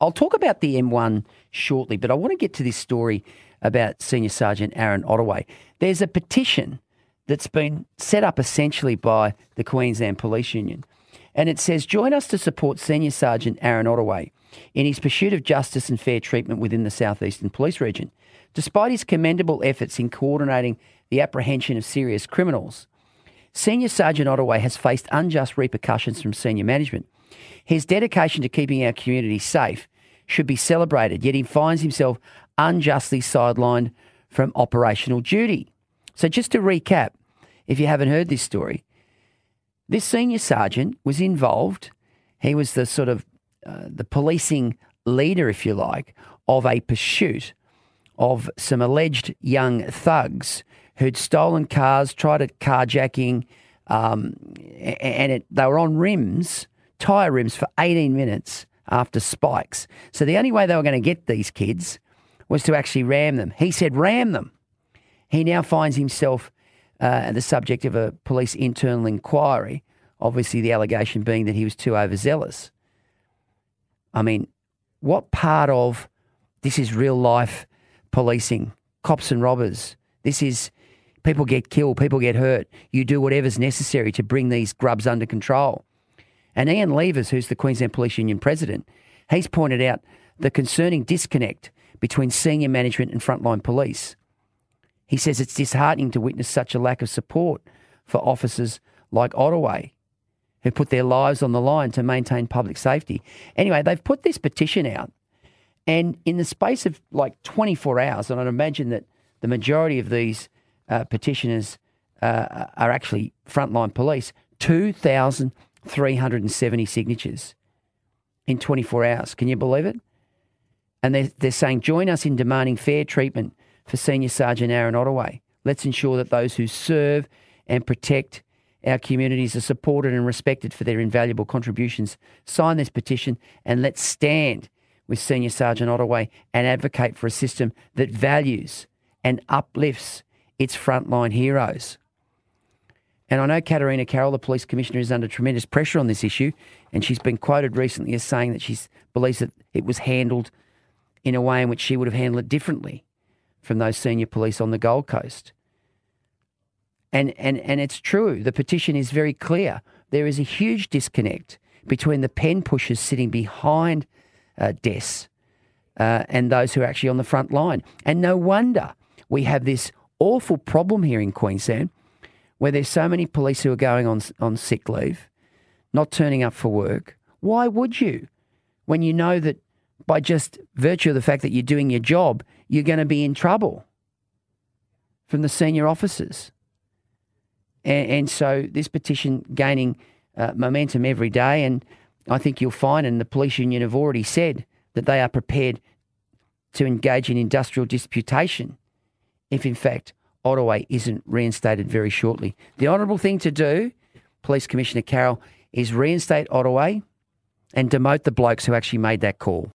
I'll talk about the M1 shortly, but I want to get to this story about Senior Sergeant Arron Ottaway. There's a petition that's been set up essentially by the Queensland Police Union. And it says, Join us to support Senior Sergeant Arron Ottaway in his pursuit of justice and fair treatment within the Southeastern Police Region. Despite his commendable efforts in coordinating the apprehension of serious criminals, Senior Sergeant Ottaway has faced unjust repercussions from senior management. His dedication to keeping our community safe should be celebrated, yet he finds himself unjustly sidelined from operational duty. So, just to recap, if you haven't heard this story, this senior sergeant was involved. He was the sort of uh, the policing leader, if you like, of a pursuit of some alleged young thugs who'd stolen cars, tried at carjacking, um, and it, they were on rims, tyre rims, for 18 minutes after spikes. So the only way they were going to get these kids was to actually ram them. He said, ram them. He now finds himself uh, the subject of a police internal inquiry. Obviously, the allegation being that he was too overzealous. I mean, what part of this is real life policing? Cops and robbers. This is people get killed, people get hurt. You do whatever's necessary to bring these grubs under control. And Ian Leavers, who's the Queensland Police Union president, he's pointed out the concerning disconnect between senior management and frontline police. He says it's disheartening to witness such a lack of support for officers like Ottaway, who put their lives on the line to maintain public safety. Anyway, they've put this petition out, and in the space of like 24 hours, and I'd imagine that the majority of these uh, petitioners uh, are actually frontline police, 2,370 signatures in 24 hours. Can you believe it? And they're, they're saying, join us in demanding fair treatment for Senior Sergeant Arron Ottaway. Let's ensure that those who serve and protect our communities are supported and respected for their invaluable contributions. Sign this petition and let's stand with Senior Sergeant Ottaway and advocate for a system that values and uplifts its frontline heroes. And I know Katarina Carroll, the police commissioner, is under tremendous pressure on this issue, and she's been quoted recently as saying that she believes that it was handled in a way in which she would have handled it differently from those senior police on the Gold Coast. And, and, and it's true, the petition is very clear. There is a huge disconnect between the pen pushers sitting behind uh, desks uh, and those who are actually on the front line. And no wonder we have this awful problem here in Queensland where there's so many police who are going on, on sick leave, not turning up for work. Why would you? When you know that by just virtue of the fact that you're doing your job, you're going to be in trouble from the senior officers. And, and so this petition gaining uh, momentum every day, and I think you'll find, and the police union have already said that they are prepared to engage in industrial disputation if, in fact, Ottaway isn't reinstated very shortly. The honourable thing to do, Police Commissioner Carroll, is reinstate Ottaway and demote the blokes who actually made that call.